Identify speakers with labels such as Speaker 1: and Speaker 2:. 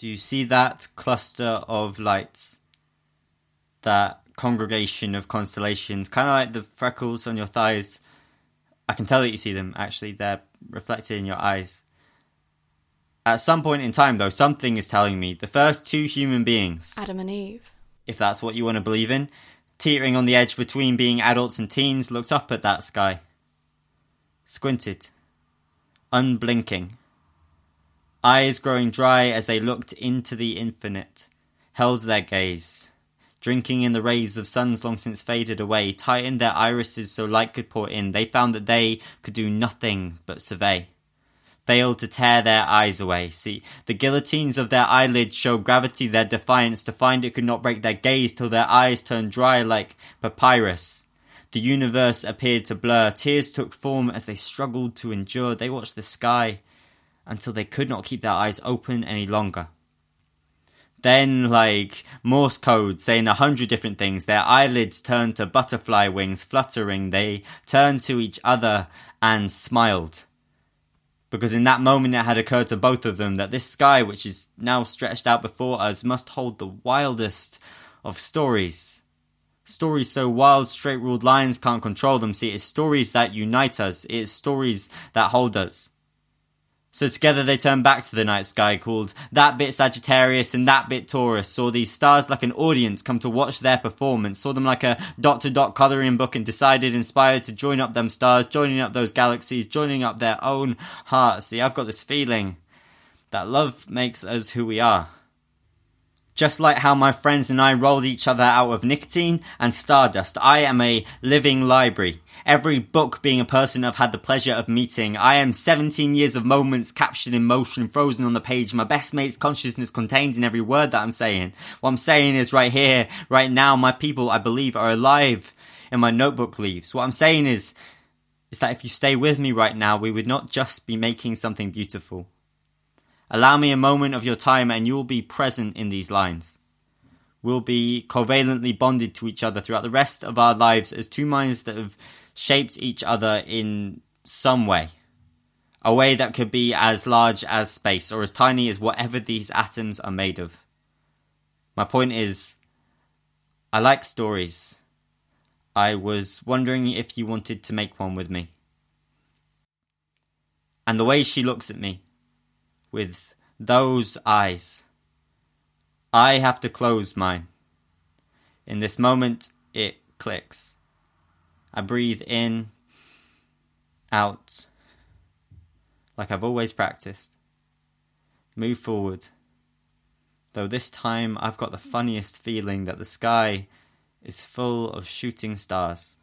Speaker 1: Do you see that cluster of lights? That congregation of constellations, kind of like the freckles on your thighs. I can tell that you see them, actually. They're reflected in your eyes. At some point in time, though, something is telling me the first two human beings,
Speaker 2: Adam and Eve.
Speaker 1: if that's what you want to believe in, teetering on the edge between being adults and teens, looked up at that sky. Squinted. Unblinking. Eyes growing dry as they looked into the infinite, held their gaze. Drinking in the rays of suns long since faded away, tightened their irises so light could pour in, they found that they could do nothing but survey failed to tear their eyes away. See, the guillotines of their eyelids show gravity their defiance to find it could not break their gaze till their eyes turned dry like papyrus. The universe appeared to blur. Tears took form as they struggled to endure. They watched the sky until they could not keep their eyes open any longer. Then, like Morse code saying a hundred different things, their eyelids turned to butterfly wings fluttering. They turned to each other and smiled because in that moment it had occurred to both of them that this sky, which is now stretched out before us, must hold the wildest of stories. Stories so wild, straight ruled lines can't control them. See, it's stories that unite us, it's stories that hold us. So together they turned back to the night sky called that bit Sagittarius and that bit Taurus, saw these stars like an audience come to watch their performance, saw them like a dot to dot colouring book and decided inspired to join up them stars, joining up those galaxies, joining up their own hearts. See, I've got this feeling that love makes us who we are. Just like how my friends and I rolled each other out of nicotine and stardust, I am a living library. Every book being a person I've had the pleasure of meeting. I am 17 years of moments captured in motion, frozen on the page. My best mate's consciousness contained in every word that I'm saying. What I'm saying is right here, right now, my people, I believe, are alive in my notebook leaves. What I'm saying is, is that if you stay with me right now, we would not just be making something beautiful. Allow me a moment of your time and you'll be present in these lines. We'll be covalently bonded to each other throughout the rest of our lives as two minds that have shaped each other in some way. A way that could be as large as space or as tiny as whatever these atoms are made of. My point is, I like stories. I was wondering if you wanted to make one with me. And the way she looks at me, with those eyes, I have to close mine. In this moment, it clicks. I breathe in, out, like I've always practiced. Move forward. Though this time I've got the funniest feeling that the sky is full of shooting stars.